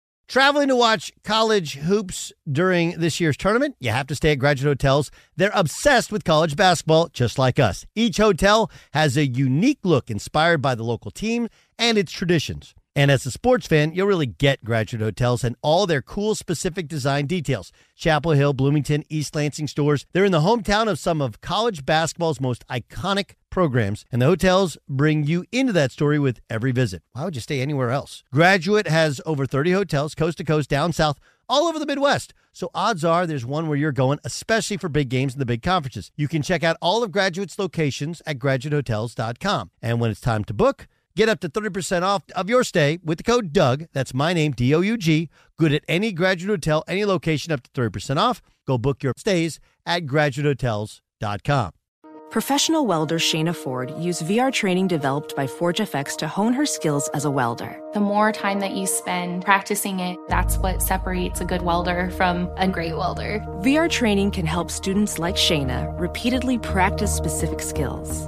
Traveling to watch college hoops during this year's tournament, you have to stay at Graduate Hotels. They're obsessed with college basketball, just like us. Each hotel has a unique look inspired by the local team and its traditions. And as a sports fan, you'll really get Graduate Hotels and all their cool specific design details. Chapel Hill, Bloomington, East Lansing Storrs. They're in the hometown of some of college basketball's most iconic programs, and the hotels bring you into that story with every visit. Why would you stay anywhere else? Graduate has over 30 hotels, coast to coast, down south, all over the Midwest. So odds are there's one where you're going, especially for big games and the big conferences. You can check out all of Graduate's locations at graduatehotels.com. And when it's time to book, Get up to 30% off of your stay with the code Doug. That's my name, D O U G. Good at any graduate hotel, any location, up to 30% off. Go book your stays at graduatehotels.com. Professional welder Shayna Ford used VR training developed by ForgeFX to hone her skills as a welder. The more time that you spend practicing it, that's what separates a good welder from a great welder. VR training can help students like Shayna repeatedly practice specific skills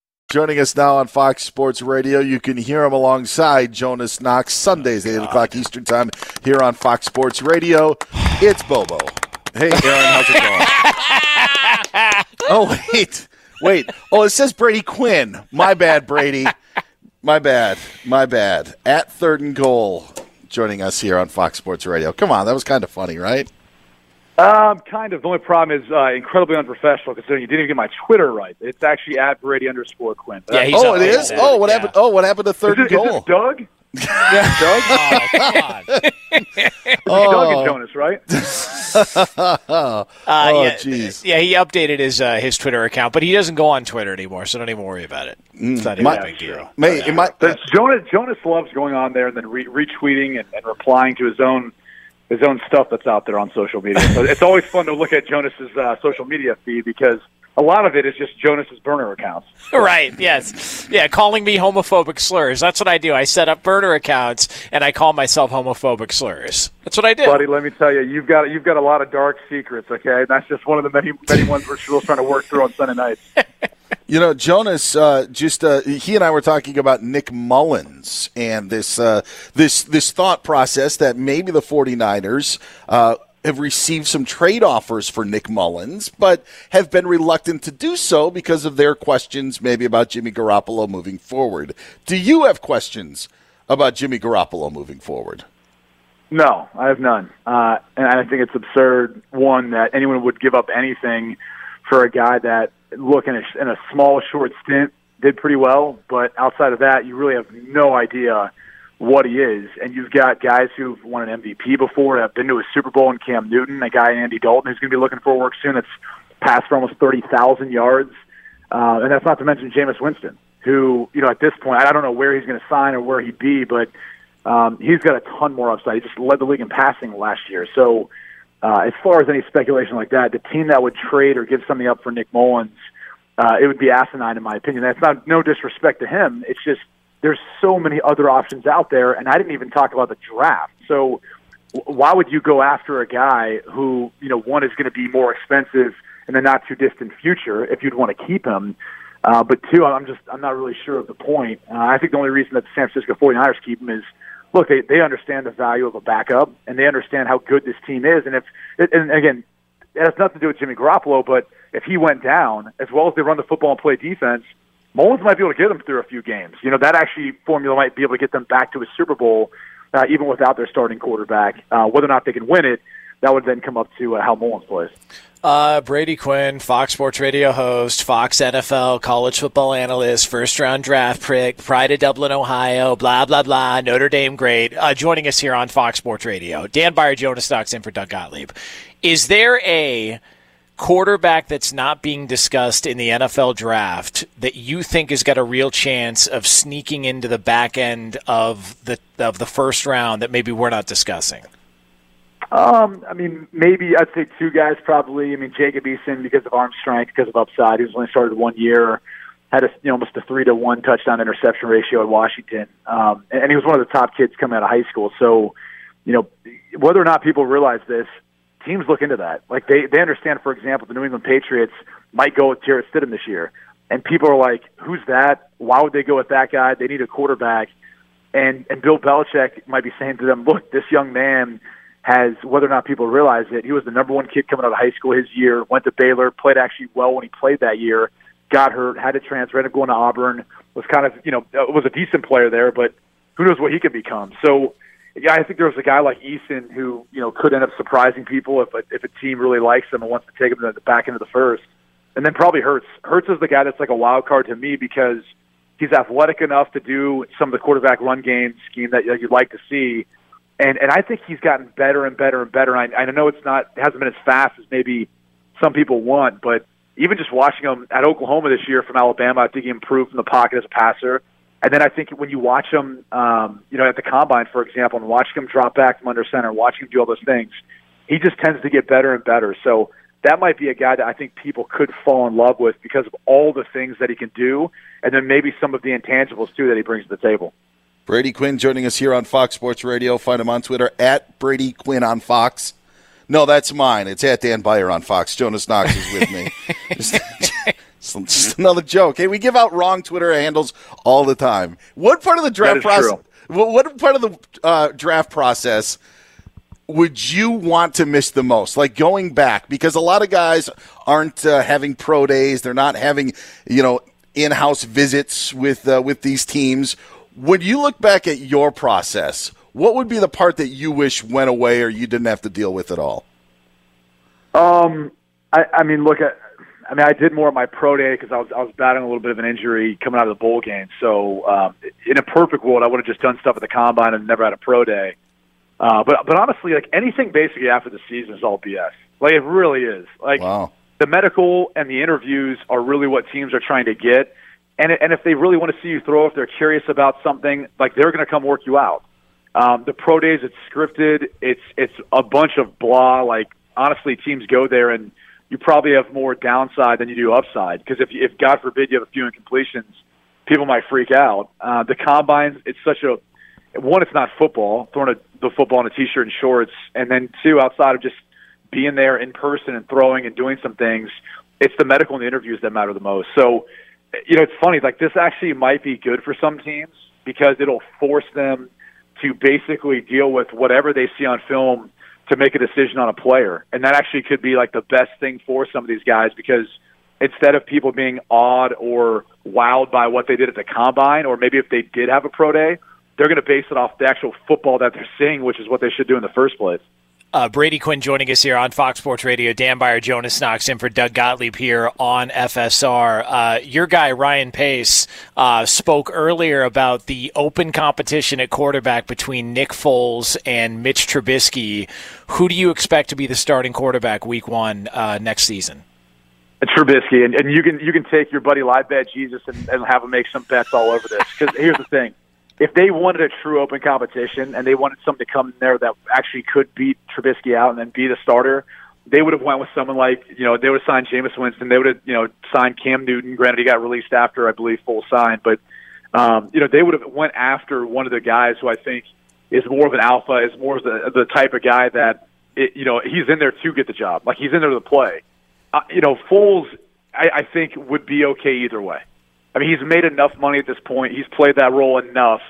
Joining us now on Fox Sports Radio. You can hear him alongside Jonas Knox Sundays, 8 o'clock Eastern Time, here on Fox Sports Radio. It's Bobo. Hey, Aaron, how's it going? oh, wait. Wait. Oh, it says Brady Quinn. My bad, Brady. My bad. My bad. At third and goal, joining us here on Fox Sports Radio. Come on, that was kind of funny, right? Um, kind of. The only problem is uh, incredibly unprofessional considering you didn't even get my Twitter right. It's actually at Brady underscore Quinn. Yeah, he's oh, up it Oh, what Yeah. happened? Oh, what happened to third Is, and it, is goal? this Doug? yeah, Doug. Oh, come on. It's Oh. Doug and Jonas, right? oh, Uh, yeah, jeez. yeah, he updated his uh, his Twitter account, but he doesn't go on Twitter anymore, so don't even worry about it. It's not even My- a big deal. May, it might, Jonas Jonas loves going on there and then re- retweeting and, and replying to his own his own stuff that's out there on social media. So it's always fun to look at Jonas's uh, social media feed because a lot of it is just Jonas's burner accounts. Right, yes. Yeah, calling me homophobic slurs. That's what I do. I set up burner accounts and I call myself homophobic slurs. That's what I do. Buddy, let me tell you, you've got you've got a lot of dark secrets. Okay, that's just one of the many many ones we're still trying to work through on Sunday nights. You know, Jonas, uh, just uh, he and I were talking about Nick Mullens and this uh, this this thought process that maybe the 49ers uh, have received some trade offers for Nick Mullens, but have been reluctant to do so because of their questions maybe about Jimmy Garoppolo moving forward. Do you have questions about Jimmy Garoppolo moving forward? No, I have none. Uh, and I think it's absurd, one, that anyone would give up anything for a guy that, look, in a, in a small, short stint, did pretty well. But outside of that, you really have no idea what he is. And you've got guys who've won an MVP before, have been to a Super Bowl in Cam Newton, a guy, Andy Dalton, who's going to be looking for work soon that's passed for almost 30,000 yards. Uh, and that's not to mention Jameis Winston, who, you know, at this point, I don't know where he's going to sign or where he'd be, but um, he's got a ton more upside. He just led the league in passing last year. So, uh, as far as any speculation like that, the team that would trade or give something up for Nick Mullens, uh, it would be asinine in my opinion. That's not no disrespect to him. It's just there's so many other options out there, and I didn't even talk about the draft. So, why would you go after a guy who you know one is going to be more expensive in the not too distant future if you'd want to keep him? Uh, but two, I'm just I'm not really sure of the point. Uh, I think the only reason that the San Francisco 49ers keep him is look, they they understand the value of a backup and they understand how good this team is. And if and again, it has nothing to do with Jimmy Garoppolo, but if he went down, as well as they run the football and play defense, Mullens might be able to get them through a few games. You know, that actually formula might be able to get them back to a Super Bowl, uh, even without their starting quarterback. Uh, whether or not they can win it, that would then come up to uh, how Mullens plays. Uh, Brady Quinn, Fox Sports Radio host, Fox NFL college football analyst, first round draft pick, Pride of Dublin, Ohio, blah, blah, blah, Notre Dame great, uh, joining us here on Fox Sports Radio. Dan Beyer, Jonas Knox in for Doug Gottlieb. Is there a quarterback that's not being discussed in the NFL draft that you think has got a real chance of sneaking into the back end of the of the first round that maybe we're not discussing? Um, I mean, maybe I'd say two guys probably. I mean, Jacob Eason because of arm strength, because of upside. He's only started one year, had a you know almost a three to one touchdown interception ratio at Washington, um, and, and he was one of the top kids coming out of high school. So, you know, whether or not people realize this, teams look into that. Like they they understand, for example, the New England Patriots might go with Jarrett Stidham this year, and people are like, "Who's that? Why would they go with that guy? They need a quarterback." And and Bill Belichick might be saying to them, "Look, this young man." Has whether or not people realize it. He was the number one kid coming out of high school his year. Went to Baylor, played actually well when he played that year. Got hurt, had to transfer, ended up going to Auburn. Was kind of you know uh, was a decent player there, but who knows what he could become. So yeah, I think there was a guy like Eason who you know could end up surprising people if a, if a team really likes him and wants to take him to the back end of the first. And then probably Hurts. Hurts is the guy that's like a wild card to me because he's athletic enough to do some of the quarterback run game scheme that you'd like to see and and I think he's gotten better and better and better. I, I know it's not it hasn't been as fast as maybe some people want, but even just watching him at Oklahoma this year from Alabama, I think he improved from the pocket as a passer. And then I think when you watch him, um, you know, at the combine, for example, and watching him drop back from under center, watching him do all those things, he just tends to get better and better. So that might be a guy that I think people could fall in love with because of all the things that he can do, and then maybe some of the intangibles too that he brings to the table. Brady Quinn joining us here on Fox Sports Radio. Find him on Twitter at Brady Quinn on Fox. No, that's mine. It's at Dan Beyer on Fox. Jonas Knox is with me. just, So just another joke. Hey, we give out wrong Twitter handles all the time. What part of the draft process? What, what part of the uh, draft process would you want to miss the most? Like going back, because a lot of guys aren't uh, having pro days. They're not having, you know, in-house visits with uh, with these teams. When you look back at your process, what would be the part that you wish went away or you didn't have to deal with at all? Um, I, I mean, look at. I mean, I did more of my pro day because I was I was battling a little bit of an injury coming out of the bowl game. So, um, in a perfect world, I would have just done stuff at the combine and never had a pro day. Uh, but but honestly, like anything basically after the season is all BS. Like it really is. Like wow. the medical and the interviews are really what teams are trying to get. And and if they really want to see you throw, if they're curious about something, like they're going to come work you out. Um, the pro days, it's scripted. It's it's a bunch of blah. Like honestly, teams go there and you probably have more downside than you do upside. Because if if God forbid you have a few incompletions, people might freak out. Uh, the combines, it's such a one, it's not football, throwing a, the football in a t-shirt and shorts, and then two, outside of just being there in person and throwing and doing some things, it's the medical and the interviews that matter the most. So, you know, it's funny. Like this actually might be good for some teams because it'll force them to basically deal with whatever they see on film to make a decision on a player. And that actually could be like the best thing for some of these guys because instead of people being awed or wowed by what they did at the combine, or maybe if they did have a pro day, they're going to base it off the actual football that they're seeing, which is what they should do in the first place. Uh, Brady Quinn joining us here on Fox Sports Radio. Dan Beyer, Jonas Knox in for Doug Gottlieb here on FSR. Uh, your guy, Ryan Pace, uh, spoke earlier about the open competition at quarterback between Nick Foles and Mitch Trubisky. Who do you expect to be the starting quarterback week one uh, next season? Trubisky, and, and you can you can take your buddy live bet Jesus and, and have him make some bets all over this. Because here's the thing: if they wanted a true open competition and they wanted someone to come in there that actually could beat Trubisky out and then be the starter, they would have went with someone like you know they would have signed Jameis Winston. They would have you know signed Cam Newton. Granted, he got released after I believe full sign, but um, you know they would have went after one of the guys who I think is more of an alpha, is more of the the type of guy that it, you know he's in there to get the job. Like he's in there to play. Uh, you know, Foles, I, I think would be okay either way. I mean, he's made enough money at this point. He's played that role enough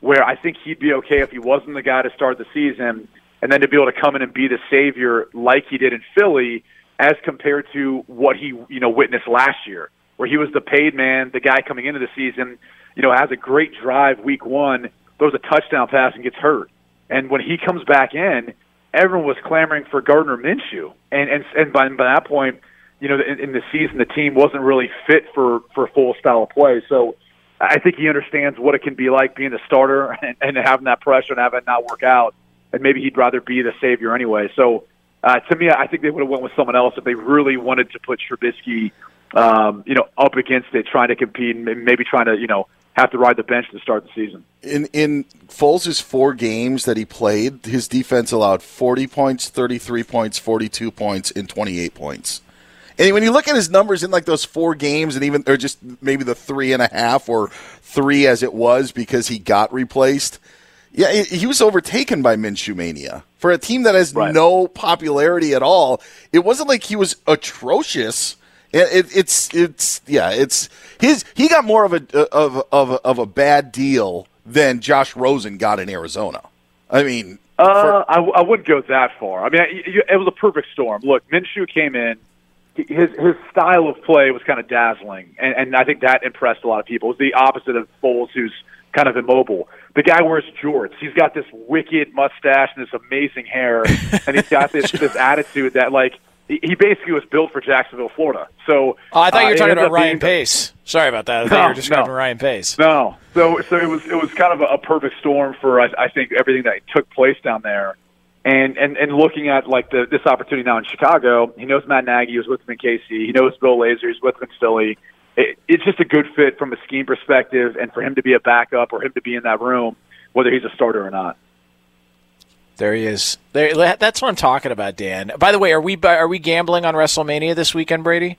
where I think he'd be okay if he wasn't the guy to start the season, and then to be able to come in and be the savior like he did in Philly, as compared to what he you know witnessed last year, where he was the paid man, the guy coming into the season, you know, has a great drive week one, throws a touchdown pass and gets hurt, and when he comes back in, everyone was clamoring for Gardner Minshew, and and and by, by that point you know, in, in the season, the team wasn't really fit for for full style of play. So I think he understands what it can be like being a starter and, and having that pressure and having it not work out. And maybe he'd rather be the savior anyway. So uh, to me, I think they would have went with someone else if they really wanted to put Trubisky, um, you know, up against it, trying to compete and maybe trying to, you know, have to ride the bench to start the season. In in Foles' four games that he played, his defense allowed 40 points, 33 points, 42 points, and 28 points. And when you look at his numbers in like those four games, and even or just maybe the three and a half or three as it was because he got replaced, yeah, he was overtaken by Minshew mania for a team that has right. no popularity at all. It wasn't like he was atrocious. It, it, it's it's yeah, it's his. He got more of a of of of a bad deal than Josh Rosen got in Arizona. I mean, uh, for, I, I wouldn't go that far. I mean, it was a perfect storm. Look, Minshew came in his his style of play was kind of dazzling, and, and I think that impressed a lot of people. It was the opposite of Foles, who's kind of immobile. The guy wears jorts. He's got this wicked mustache and this amazing hair, and he's got this this attitude that like he basically was built for Jacksonville, Florida. So oh, I thought you were uh, talking about Ryan Pace. Sorry about that. I thought no, you were describing no. Ryan Pace. No, so so it was it was kind of a, a perfect storm for I, I think everything that took place down there and and and looking at like the this opportunity now in Chicago, he knows Matt Nagy he was with him in KC. He knows Bill Lazor. He's with him in Philly. It, it's just a good fit from a scheme perspective, and for him to be a backup or him to be in that room, whether he's a starter or not. There he is. There, that's what I'm talking about, Dan. By the way, are we are we gambling on WrestleMania this weekend, Brady?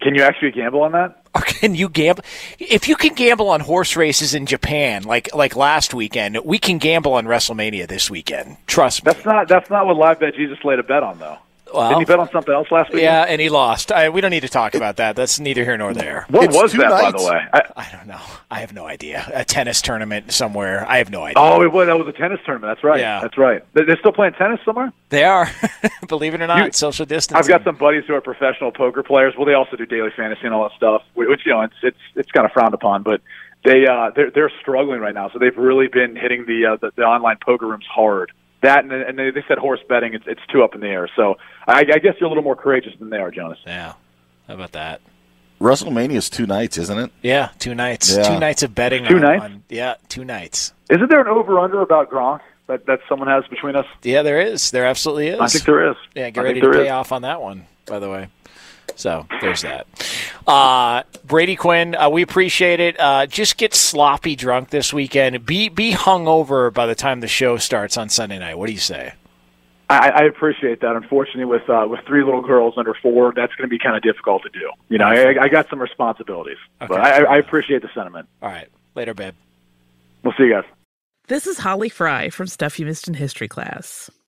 Can you actually gamble on that? Can you gamble? If you can gamble on horse races in Japan, like like last weekend, we can gamble on WrestleMania this weekend. Trust me. That's not that's not what Live Bet Jesus laid a bet on, though. Well, Didn't he bet on something else last week? Yeah, and he lost. I, we don't need to talk about that. That's neither here nor there. What It's was two that, by the way? I, I don't know. I have no idea. A tennis tournament somewhere. I have no idea. Oh, it was, that was a tennis tournament. That's right. Yeah. That's right. They- They're still playing tennis somewhere? They are. Believe it or not, social distancing. I've got some buddies who are professional poker players. Well, they also do daily fantasy and all that stuff, which you know it's it's it's kind of frowned upon, but they uh they're they're struggling right now. So they've really been hitting the uh, the, the online poker rooms hard. That and, and they, they said horse betting. It's it's too up in the air. So I, I guess you're a little more courageous than they are, Jonas. Yeah. How about that? WrestleMania is two nights, isn't it? Yeah, two nights. Yeah. Two nights of betting. Two on- nights? on- yeah, two nights. Isn't there an over under about Gronk that that someone has between us? Yeah, there is. There absolutely is. I think there is. Yeah, get I ready to pay is. off on that one, by the way. So there's that. Uh, Brady Quinn, uh, we appreciate it. Uh, just get sloppy drunk this weekend. Be be hungover by the time the show starts on Sunday night. What do you say? I, I appreciate that. Unfortunately, with uh, with three little girls under four, that's going to be kind of difficult to do. You know, I, I got some responsibilities, but Okay. I, I appreciate the sentiment. All right, later, babe. We'll see you guys. This is Holly Fry from Stuff You Missed in History class.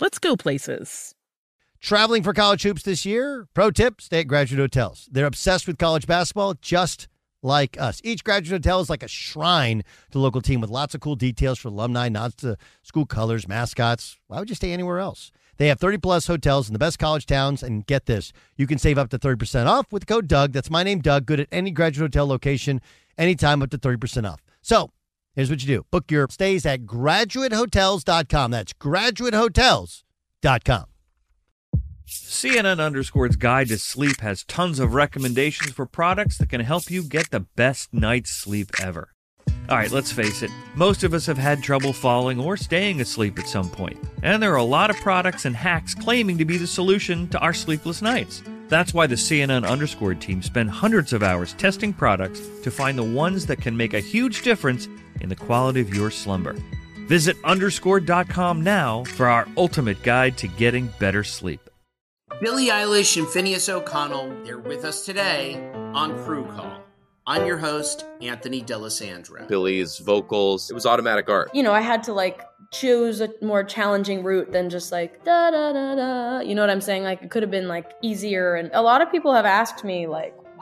let's go places. Traveling for college hoops this year? Pro tip stay at graduate hotels. They're obsessed with college basketball, just like us. Each graduate hotel is like a shrine to the local team with lots of cool details for alumni, nods to school colors, mascots. Why would you stay anywhere else? They have 30 plus hotels in the best college towns, and get this you can save up to 30% off with code Doug. That's my name, Doug. Good at any graduate hotel location, anytime up to 30% off. So here's what you do book your stays at graduatehotels.com. That's graduatehotels.com. CNN Underscore's Guide to Sleep has tons of recommendations for products that can help you get the best night's sleep ever. All right, let's face it, most of us have had trouble falling or staying asleep at some point. and there are a lot of products and hacks claiming to be the solution to our sleepless nights. That's why the CNN Underscore team spend hundreds of hours testing products to find the ones that can make a huge difference in the quality of your slumber. Visit underscore.com now for our ultimate guide to getting better sleep. Billie Eilish and Finneas O'Connell, they're with us today on Crew Call. I'm your host, Anthony D'Alessandro. Billie's vocals, it was automatic art. you know, I had to like choose a more challenging route than just like da da da da. You know what I'm saying? Like it could have been like easier. And a lot of people have asked me like,